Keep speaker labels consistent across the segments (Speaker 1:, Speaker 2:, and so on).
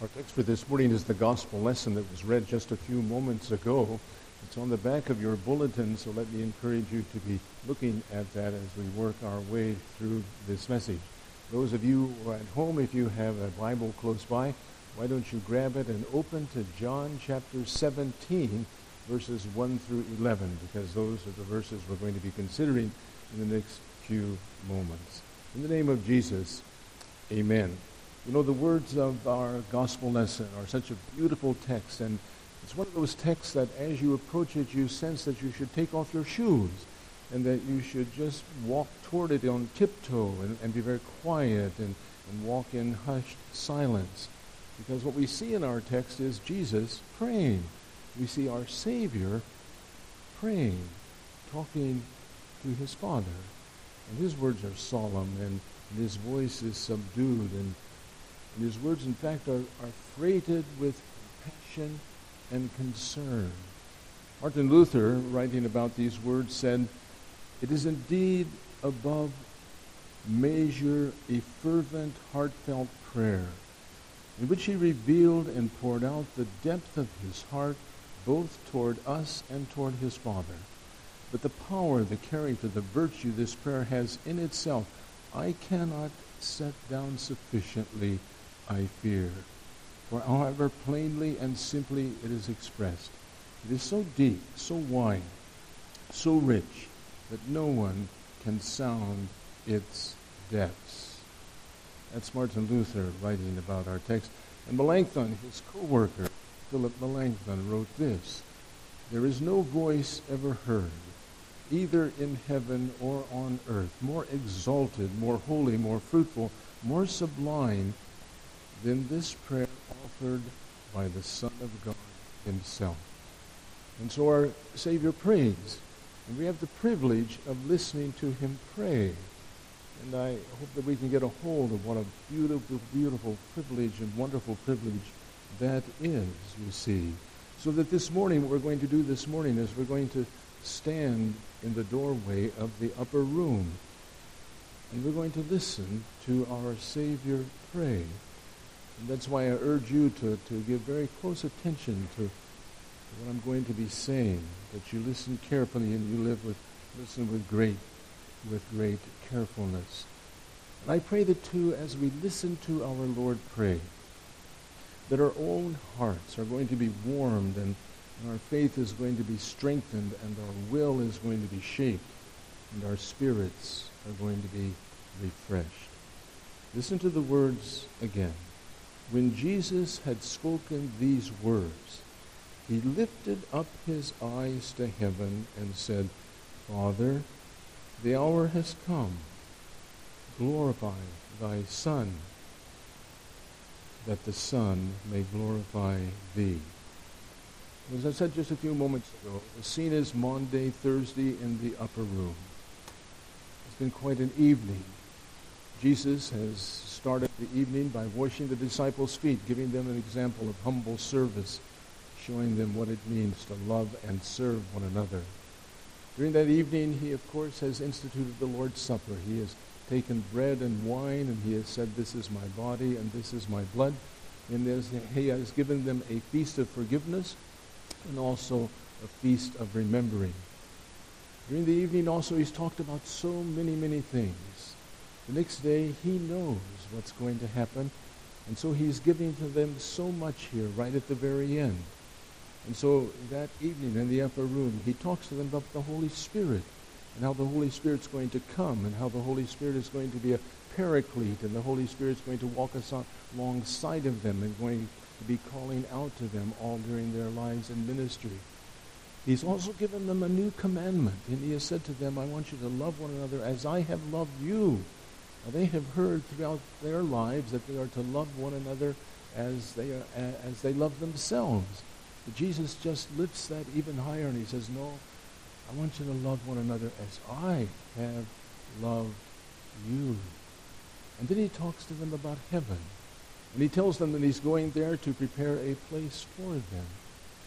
Speaker 1: Our text for this morning is the gospel lesson that was read just a few moments ago. It's on the back of your bulletin, so let me encourage you to be looking at that as we work our way through this message. Those of you at home, if you have a Bible close by, why don't you grab it and open to John chapter 17, verses 1 through 11, because those are the verses we're going to be considering in the next few moments. In the name of Jesus, amen. You know, the words of our gospel lesson are such a beautiful text, and it's one of those texts that as you approach it, you sense that you should take off your shoes and that you should just walk toward it on tiptoe and, and be very quiet and, and walk in hushed silence. Because what we see in our text is Jesus praying. We see our Savior praying, talking to his Father. And his words are solemn, and, and his voice is subdued, and and his words, in fact, are, are freighted with compassion and concern. Martin Luther, writing about these words, said, It is indeed above measure a fervent, heartfelt prayer in which he revealed and poured out the depth of his heart both toward us and toward his Father. But the power, the character, the virtue this prayer has in itself, I cannot set down sufficiently I fear. For however plainly and simply it is expressed, it is so deep, so wide, so rich, that no one can sound its depths. That's Martin Luther writing about our text. And Melanchthon, his co-worker, Philip Melanchthon, wrote this. There is no voice ever heard, either in heaven or on earth, more exalted, more holy, more fruitful, more sublime than this prayer offered by the Son of God himself. And so our Savior prays, and we have the privilege of listening to him pray. And I hope that we can get a hold of what a beautiful, beautiful privilege and wonderful privilege that is, you see. So that this morning, what we're going to do this morning is we're going to stand in the doorway of the upper room. And we're going to listen to our Savior pray. And that's why I urge you to, to give very close attention to what I'm going to be saying, that you listen carefully and you live with, listen with great, with great carefulness. And I pray that too, as we listen to our Lord pray, that our own hearts are going to be warmed and, and our faith is going to be strengthened and our will is going to be shaped and our spirits are going to be refreshed. Listen to the words again. When Jesus had spoken these words, he lifted up his eyes to heaven and said, Father, the hour has come. Glorify thy Son, that the Son may glorify thee. As I said just a few moments ago, the scene is Maundy, Thursday in the upper room. It's been quite an evening. Jesus has started the evening by washing the disciples' feet, giving them an example of humble service, showing them what it means to love and serve one another. During that evening, he, of course, has instituted the Lord's Supper. He has taken bread and wine, and he has said, This is my body and this is my blood. And he has given them a feast of forgiveness and also a feast of remembering. During the evening, also, he's talked about so many, many things the next day, he knows what's going to happen. And so he's giving to them so much here right at the very end. And so that evening in the upper room, he talks to them about the Holy Spirit and how the Holy Spirit's going to come and how the Holy Spirit is going to be a paraclete and the Holy Spirit's going to walk us on, alongside of them and going to be calling out to them all during their lives and ministry. He's also given them a new commandment, and he has said to them, I want you to love one another as I have loved you. They have heard throughout their lives that they are to love one another as they, are, as they love themselves. But Jesus just lifts that even higher and he says, No, I want you to love one another as I have loved you. And then he talks to them about heaven. And he tells them that he's going there to prepare a place for them.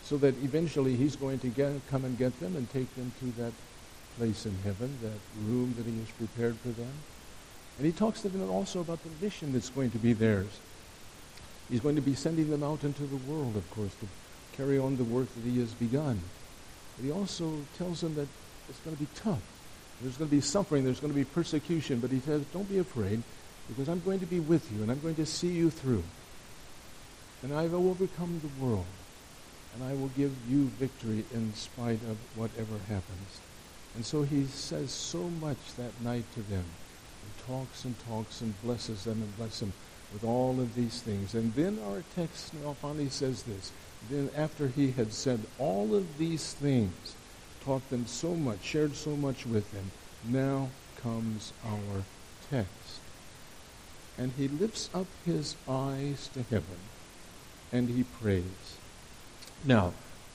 Speaker 1: So that eventually he's going to get, come and get them and take them to that place in heaven, that room that he has prepared for them. And he talks to them also about the mission that's going to be theirs. He's going to be sending them out into the world, of course, to carry on the work that he has begun. But he also tells them that it's going to be tough. There's going to be suffering. There's going to be persecution. But he says, don't be afraid because I'm going to be with you and I'm going to see you through. And I will overcome the world. And I will give you victory in spite of whatever happens. And so he says so much that night to them. Talks and talks and blesses them and blesses them with all of these things. And then our text now finally says this. Then after he had said all of these things, taught them so much, shared so much with them, now comes our text. And he lifts up his eyes to heaven and he prays. Now,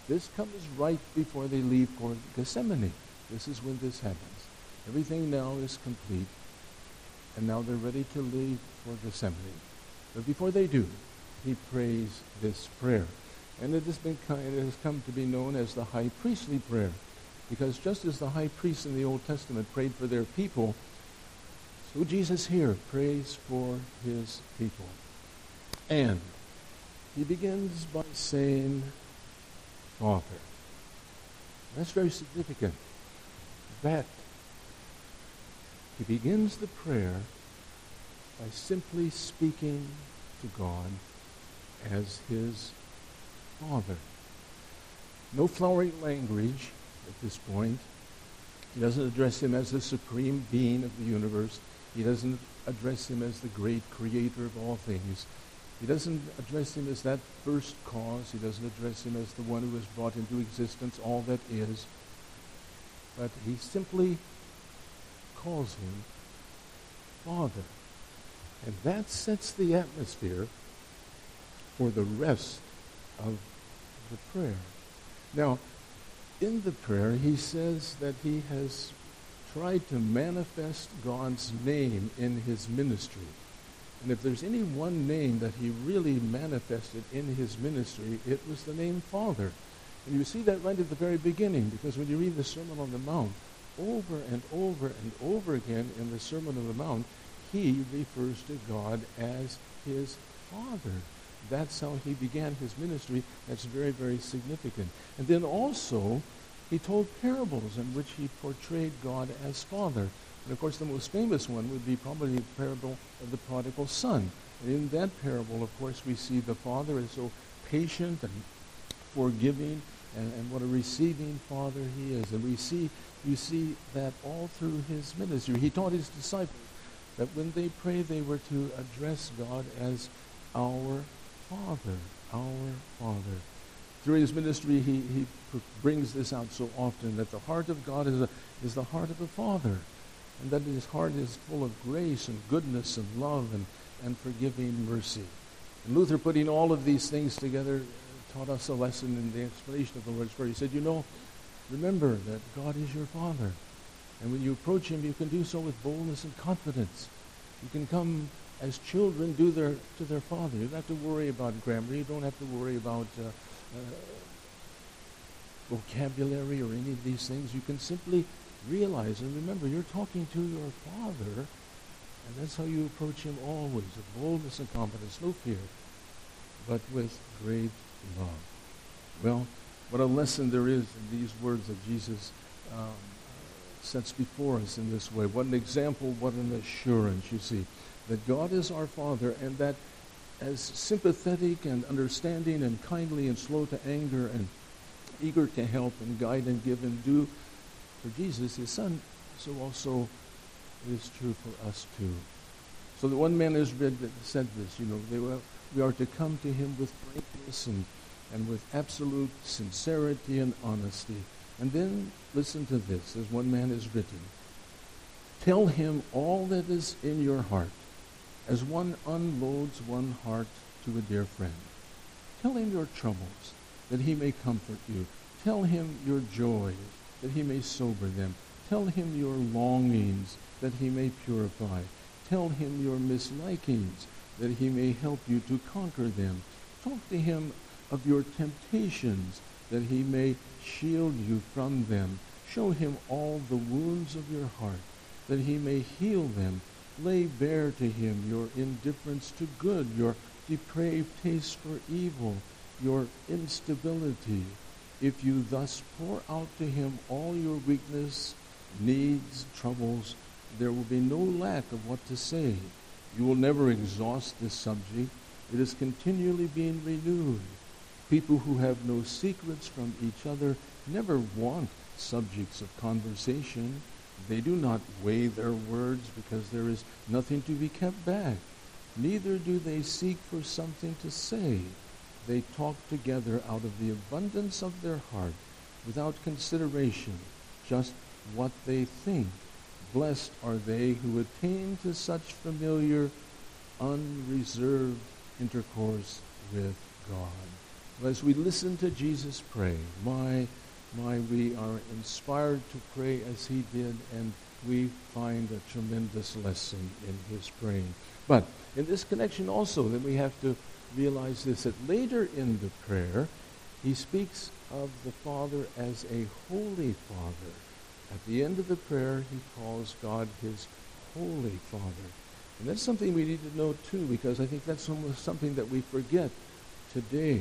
Speaker 1: this comes right before they leave for Gethsemane. This is when this happens. Everything now is complete. And now they're ready to leave for Gethsemane. But before they do, he prays this prayer. And it has, been, it has come to be known as the high priestly prayer. Because just as the high priest in the Old Testament prayed for their people, so Jesus here prays for his people. And he begins by saying, Father. That's very significant. That he begins the prayer by simply speaking to God as his Father. No flowery language at this point. He doesn't address him as the supreme being of the universe. He doesn't address him as the great creator of all things. He doesn't address him as that first cause. He doesn't address him as the one who has brought into existence all that is. But he simply calls him Father. And that sets the atmosphere for the rest of the prayer. Now, in the prayer, he says that he has tried to manifest God's name in his ministry. And if there's any one name that he really manifested in his ministry, it was the name Father. And you see that right at the very beginning, because when you read the Sermon on the Mount, over and over and over again in the Sermon on the Mount, he refers to God as his Father. That's how he began his ministry. That's very, very significant. And then also, he told parables in which he portrayed God as Father. And of course, the most famous one would be probably the parable of the prodigal son. And in that parable, of course, we see the father is so patient and forgiving and, and what a receiving father he is. And we see, you see that all through his ministry. He taught his disciples that when they pray, they were to address God as our Father, our Father. Through his ministry, he, he brings this out so often that the heart of God is, a, is the heart of a father and that his heart is full of grace and goodness and love and, and forgiving mercy. And Luther, putting all of these things together, taught us a lesson in the explanation of the Lord's Prayer. He said, You know, remember that God is your Father. And when you approach Him, you can do so with boldness and confidence. You can come as children do their, to their Father. You don't have to worry about grammar. You don't have to worry about uh, uh, vocabulary or any of these things. You can simply realize and remember you're talking to your Father, and that's how you approach Him always with boldness and confidence, no fear, but with great love. Well, what a lesson there is in these words that Jesus um, sets before us in this way. What an example, what an assurance, you see, that God is our Father and that as sympathetic and understanding and kindly and slow to anger and eager to help and guide and give and do for Jesus, his son, so also is true for us too. So the one man that said this, you know, were, we are to come to him with frankness and, and with absolute sincerity and honesty. And then listen to this, as one man has written. Tell him all that is in your heart, as one unloads one heart to a dear friend. Tell him your troubles, that he may comfort you. Tell him your joys, that he may sober them. Tell him your longings, that he may purify. Tell him your mislikings, that he may help you to conquer them. Talk to him of your temptations, that he may shield you from them. Show him all the wounds of your heart, that he may heal them. Lay bare to him your indifference to good, your depraved taste for evil, your instability, if you thus pour out to him all your weakness, needs, troubles, there will be no lack of what to say. You will never exhaust this subject. It is continually being renewed. People who have no secrets from each other never want subjects of conversation. They do not weigh their words because there is nothing to be kept back. Neither do they seek for something to say. They talk together out of the abundance of their heart without consideration, just what they think. Blessed are they who attain to such familiar, unreserved intercourse with God. As we listen to Jesus pray, my, my, we are inspired to pray as he did, and we find a tremendous lesson in his praying. But in this connection also, then we have to realize this, that later in the prayer, he speaks of the Father as a holy Father. At the end of the prayer, he calls God his Holy Father. And that's something we need to know too, because I think that's something that we forget today.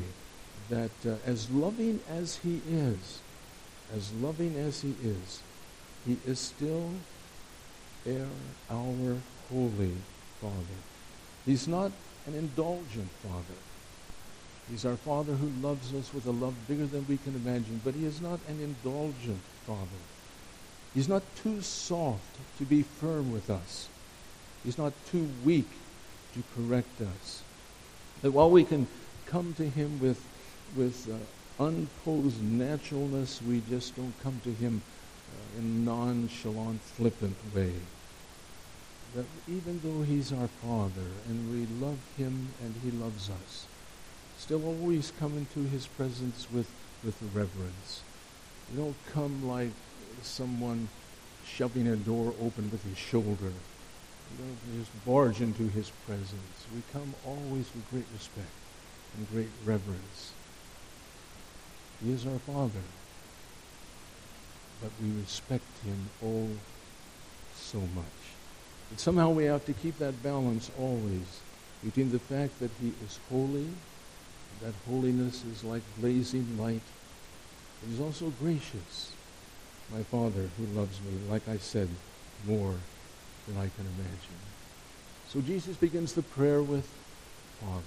Speaker 1: That uh, as loving as he is, as loving as he is, he is still our Holy Father. He's not an indulgent Father. He's our Father who loves us with a love bigger than we can imagine, but he is not an indulgent Father. He's not too soft to be firm with us. He's not too weak to correct us. That while we can come to him with, with uh, unposed naturalness, we just don't come to him uh, in nonchalant, flippant way. That even though he's our Father and we love him and he loves us, still always come into his presence with, with reverence. We don't come like someone shoving a door open with his shoulder. We don't just barge into his presence. We come always with great respect and great reverence. He is our Father, but we respect him oh so much. And somehow we have to keep that balance always between the fact that he is holy, that holiness is like blazing light, but he's also gracious my Father who loves me, like I said, more than I can imagine. So Jesus begins the prayer with Father.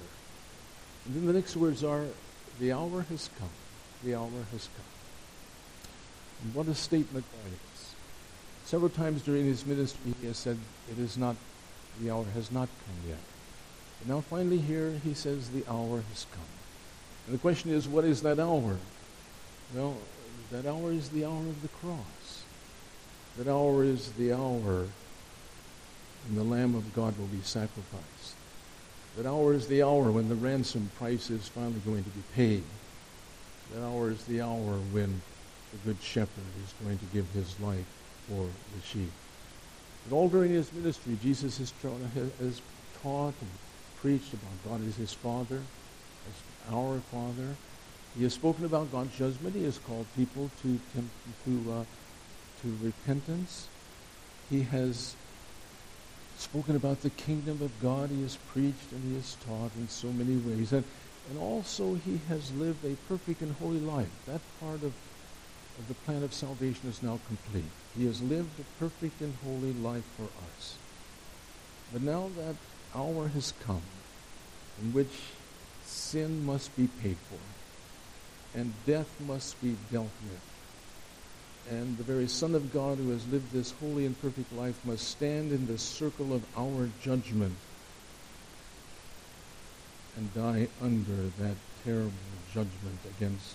Speaker 1: And then the next words are, the hour has come. The hour has come. And what a statement that is. Several times during his ministry he has said, it is not, the hour has not come yet. Now finally here he says, the hour has come. And the question is, what is that hour? Well, that hour is the hour of the cross. That hour is the hour when the Lamb of God will be sacrificed. That hour is the hour when the ransom price is finally going to be paid. That hour is the hour when the Good Shepherd is going to give his life for the sheep. And all during his ministry, Jesus has, has taught and preached about God as his Father, as our Father, he has spoken about God's judgment. He has called people to to uh, to repentance. He has spoken about the kingdom of God. He has preached and he has taught in so many ways. And, and also he has lived a perfect and holy life. That part of, of the plan of salvation is now complete. He has lived a perfect and holy life for us. But now that hour has come in which sin must be paid for and death must be dealt with. And the very Son of God who has lived this holy and perfect life must stand in the circle of our judgment and die under that terrible judgment against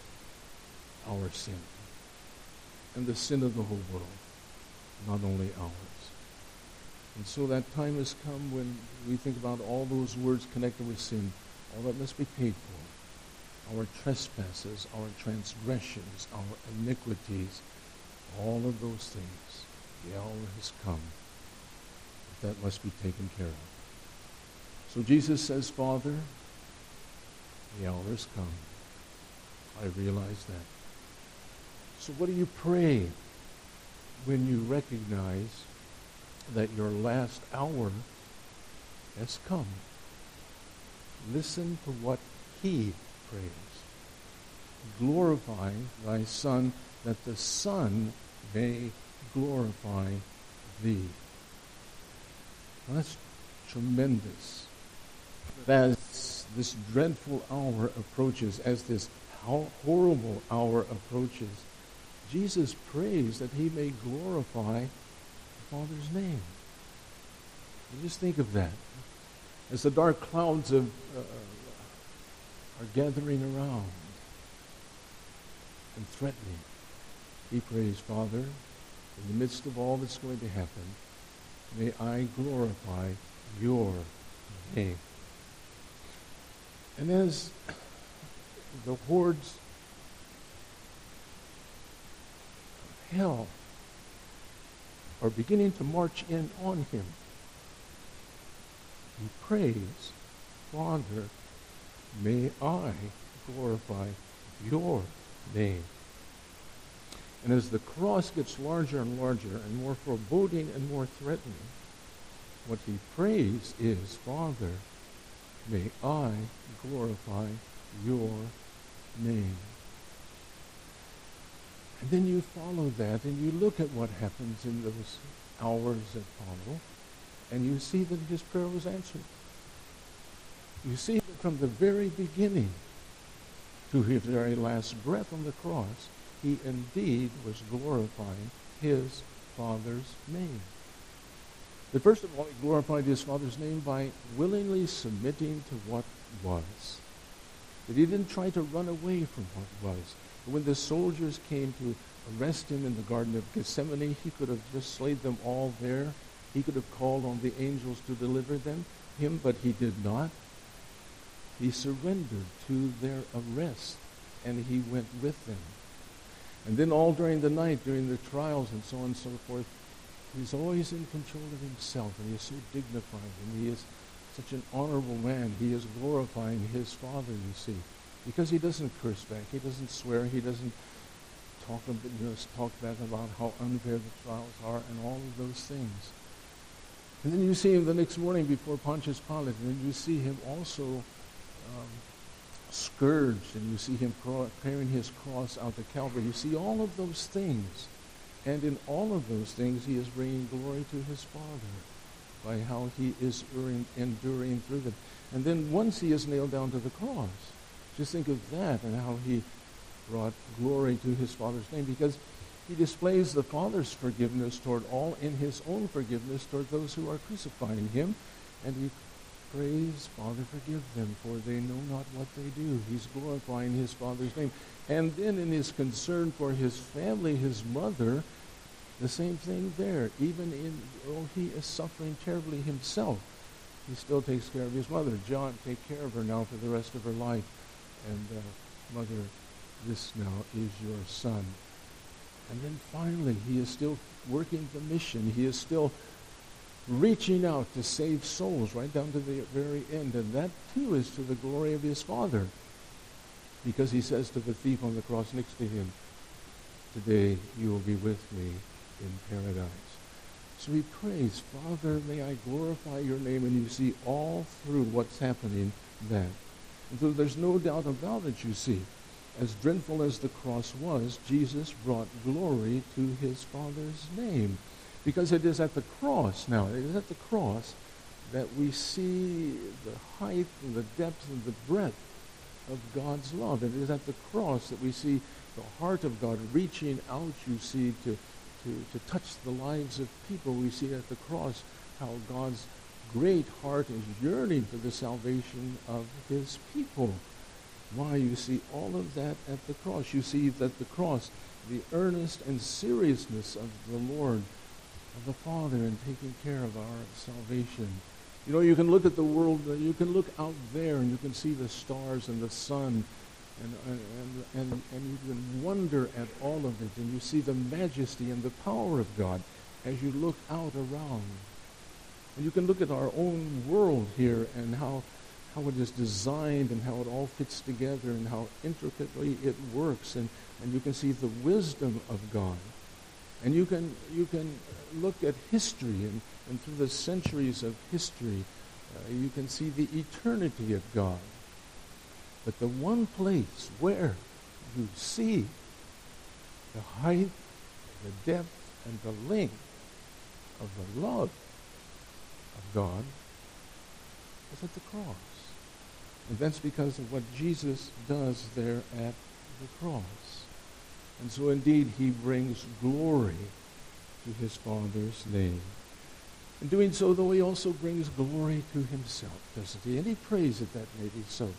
Speaker 1: our sin and the sin of the whole world, not only ours. And so that time has come when we think about all those words connected with sin, all that must be paid for our trespasses, our transgressions, our iniquities, all of those things. The hour has come that must be taken care of. So Jesus says, Father, the hour has come. I realize that. So what do you pray when you recognize that your last hour has come? Listen to what he prays. Glorify thy Son, that the Son may glorify thee. That's tremendous. As this dreadful hour approaches, as this horrible hour approaches, Jesus prays that he may glorify the Father's name. And just think of that. As the dark clouds of, uh, are gathering around and threatening, he prays, Father, in the midst of all that's going to happen, may I glorify your name. And as the hordes of hell are beginning to march in on him, he prays, Father, may I glorify your name. And as the cross gets larger and larger and more foreboding and more threatening, what he prays is, Father, may I glorify your name. And then you follow that and you look at what happens in those hours that follow, and you see that his prayer was answered. You see that from the very beginning to his very last breath on the cross, he indeed was glorifying his Father's name. But first of all, he glorified his Father's name by willingly submitting to what was. That he didn't try to run away from what was. When the soldiers came to arrest him in the Garden of Gethsemane, he could have just slayed them all there. He could have called on the angels to deliver them, him, but he did not. He surrendered to their arrest, and he went with them. And then all during the night, during the trials and so on and so forth, he's always in control of himself, and he is so dignified, and he is such an honorable man. He is glorifying his Father, you see, because he doesn't curse back, he doesn't swear, he doesn't talk, know, talk back about how unfair the trials are, and all of those things. And then you see him the next morning before Pontius Pilate, and you see him also um, scourged, and you see him carrying his cross out to Calvary. You see all of those things. And in all of those things, he is bringing glory to his Father by how he is enduring through them. And then once he is nailed down to the cross, just think of that and how he brought glory to his Father's name because he displays the Father's forgiveness toward all in his own forgiveness toward those who are crucifying him. And he prays, Father, forgive them, for they know not what they do. He's glorifying his Father's name. And then in his concern for his family, his mother, the same thing there. Even in, oh, he is suffering terribly himself. He still takes care of his mother. John, take care of her now for the rest of her life. And, uh, mother, this now is your son. And then finally, he is still working the mission. He is still reaching out to save souls right down to the very end. And that, too, is to the glory of his Father. Because he says to the thief on the cross next to him, Today you will be with me in paradise. So he prays, Father, may I glorify your name. And you see all through what's happening that. And so there's no doubt about it, you see. As dreadful as the cross was, Jesus brought glory to his Father's name. Because it is at the cross now, it is at the cross that we see the height and the depth and the breadth of God's love. And It is at the cross that we see the heart of God reaching out, you see, to to, to touch the lives of people. We see at the cross how God's great heart is yearning for the salvation of his people. Why? You see all of that at the cross. You see that the cross, the earnest and seriousness of the Lord, of the Father in taking care of our salvation. You know, you can look at the world, uh, you can look out there and you can see the stars and the sun and, uh, and, and, and you can wonder at all of it, and you see the majesty and the power of God as you look out around. And you can look at our own world here and how, how it is designed and how it all fits together and how intricately it works. And, and you can see the wisdom of God. And you can, you can look at history and, and through the centuries of history Uh, you can see the eternity of God. But the one place where you see the height, the depth, and the length of the love of God is at the cross. And that's because of what Jesus does there at the cross. And so indeed he brings glory to his Father's name. In doing so, though, he also brings glory to himself, doesn't he? And he prays that that may be so.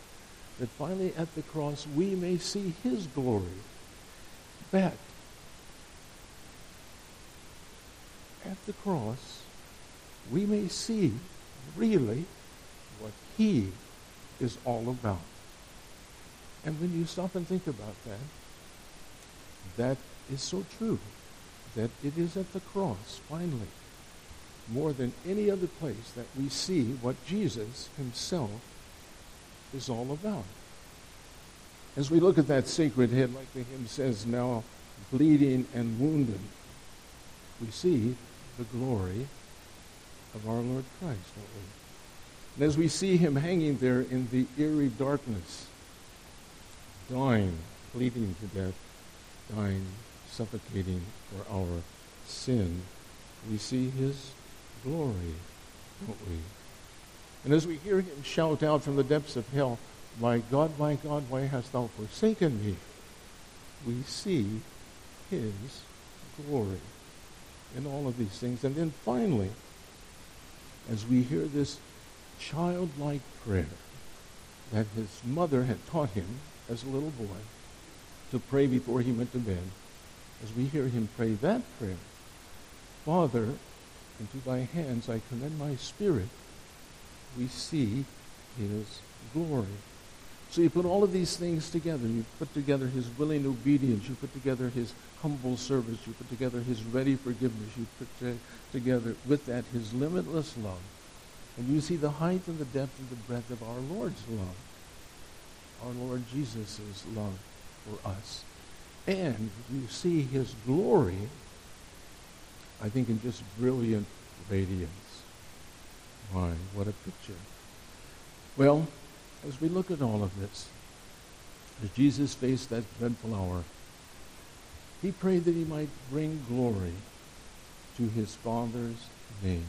Speaker 1: That finally at the cross we may see his glory. That at the cross we may see really what he is all about. And when you stop and think about that, that is so true. That it is at the cross, finally, more than any other place, that we see what Jesus himself is all about. As we look at that sacred head, like the hymn says, now bleeding and wounded, we see the glory of our Lord Christ, don't we? And as we see him hanging there in the eerie darkness, dying, bleeding to death, dying, suffocating for our sin, we see his glory, don't we? And as we hear him shout out from the depths of hell, My God, my God, why hast thou forsaken me? We see his glory in all of these things. And then finally, as we hear this childlike prayer that his mother had taught him as a little boy to pray before he went to bed, as we hear him pray that prayer, Father, into thy hands I commend my spirit, we see his glory. So you put all of these things together. You put together his willing obedience. You put together his humble service. You put together his ready forgiveness. You put together with that his limitless love. And you see the height and the depth and the breadth of our Lord's love. Our Lord Jesus' love for us. And you see his glory, I think, in just brilliant radiance. Why, what a picture. Well, as we look at all of this, as Jesus faced that dreadful hour, he prayed that he might bring glory to his Father's name.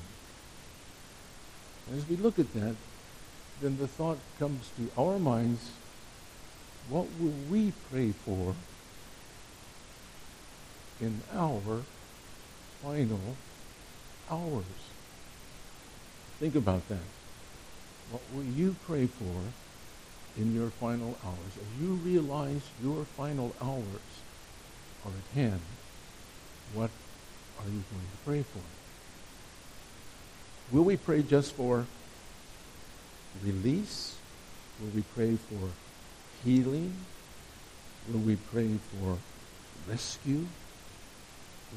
Speaker 1: As we look at that, then the thought comes to our minds, what will we pray for in our final hours? Think about that. What will you pray for in your final hours? As you realize your final hours are at hand, what are you going to pray for? Will we pray just for release? Will we pray for healing? Will we pray for rescue?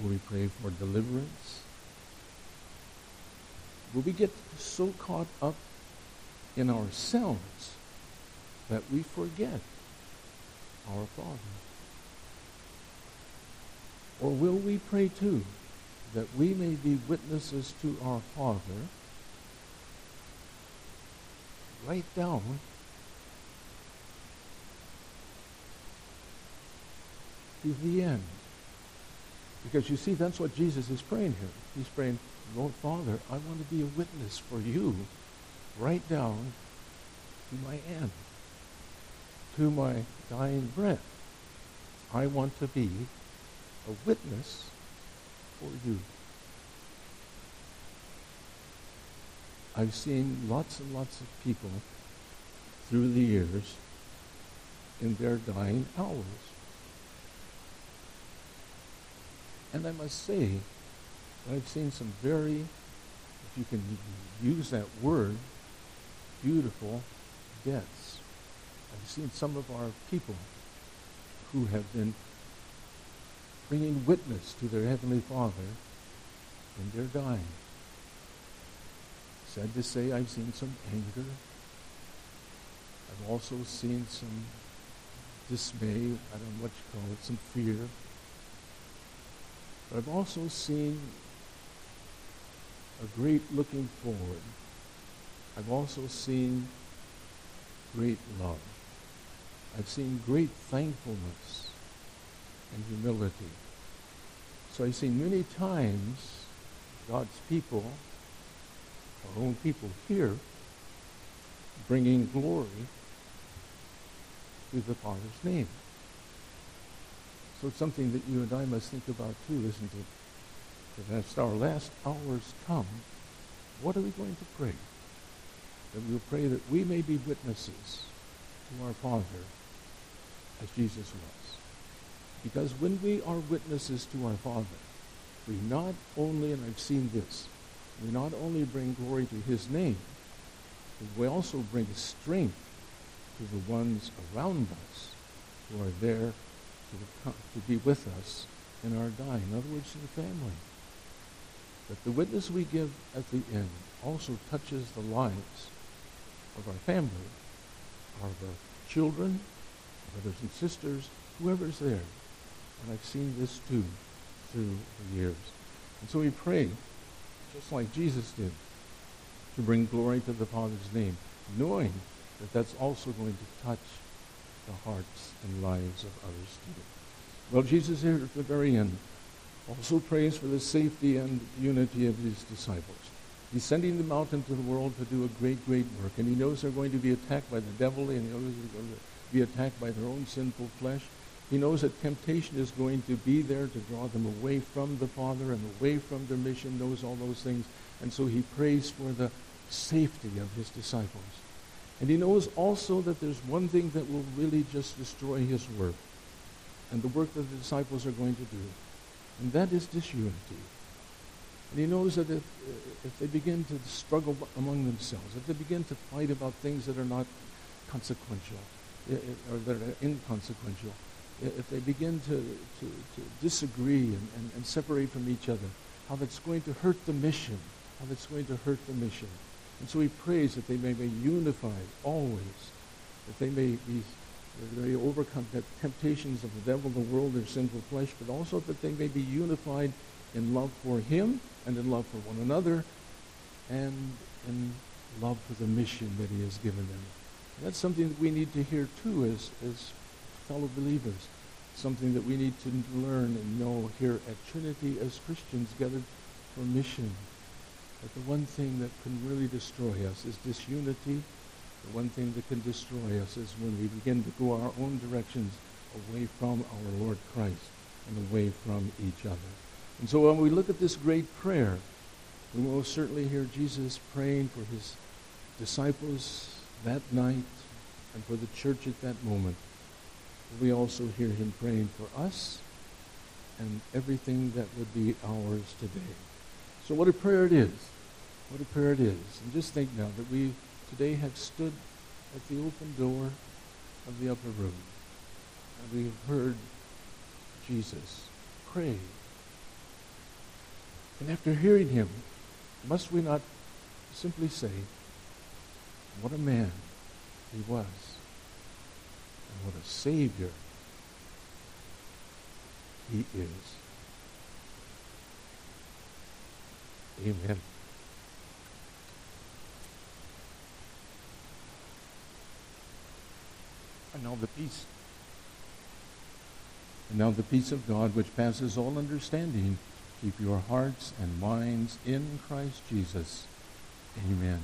Speaker 1: Will we pray for deliverance? Will we get so caught up in ourselves that we forget our Father? Or will we pray too that we may be witnesses to our Father right down to the end? Because you see, that's what Jesus is praying here. He's praying, Lord Father, I want to be a witness for you right down to my end, to my dying breath. I want to be a witness for you. I've seen lots and lots of people through the years in their dying hours. And I must say, I've seen some very, if you can use that word, beautiful deaths. I've seen some of our people who have been bringing witness to their Heavenly Father in their dying. Sad to say, I've seen some anger. I've also seen some dismay, I don't know what you call it, some fear. But I've also seen a great looking forward I've also seen great love. I've seen great thankfulness and humility. So I've seen many times God's people, our own people here, bringing glory to the Father's name. So it's something that you and I must think about too, isn't it? That as our last hours come, what are we going to pray? That we'll pray that we may be witnesses to our Father as Jesus was. Because when we are witnesses to our Father, we not only, and I've seen this, we not only bring glory to his name, but we also bring strength to the ones around us who are there to, to be with us in our dying. In other words, to the family. That the witness we give at the end also touches the lives of our family, of our children, brothers and sisters, whoever's there. And I've seen this too through the years. And so we pray, just like Jesus did, to bring glory to the Father's name, knowing that that's also going to touch the hearts and lives of others too. Well, Jesus here at the very end also prays for the safety and unity of his disciples. He's sending them out into the world to do a great, great work. And he knows they're going to be attacked by the devil, and he knows they're going to be attacked by their own sinful flesh. He knows that temptation is going to be there to draw them away from the Father and away from their mission, knows all those things. And so he prays for the safety of his disciples. And he knows also that there's one thing that will really just destroy his work and the work that the disciples are going to do, and that is disunity. And he knows that if, if they begin to struggle among themselves, if they begin to fight about things that are not consequential, or that are inconsequential, if they begin to, to, to disagree and, and, and separate from each other, how that's going to hurt the mission, how that's going to hurt the mission. And so he prays that they may be unified always, that they may be that they overcome the temptations of the devil, the world, their sinful flesh, but also that they may be unified in love for him and in love for one another and in love for the mission that he has given them. And that's something that we need to hear too as, as fellow believers, something that we need to learn and know here at Trinity as Christians gathered for mission. But the one thing that can really destroy us is disunity. The one thing that can destroy us is when we begin to go our own directions away from our Lord Christ and away from each other. And so when we look at this great prayer, we will certainly hear Jesus praying for his disciples that night and for the church at that moment. We also hear him praying for us and everything that would be ours today. So what a prayer it is. What a prayer it is. And just think now that we today have stood at the open door of the upper room. And we have heard Jesus pray. And after hearing him, must we not simply say, what a man he was, and what a Savior he is. Amen. And now the peace. And now the peace of God, which passes all understanding, keep your hearts and minds in Christ Jesus. Amen.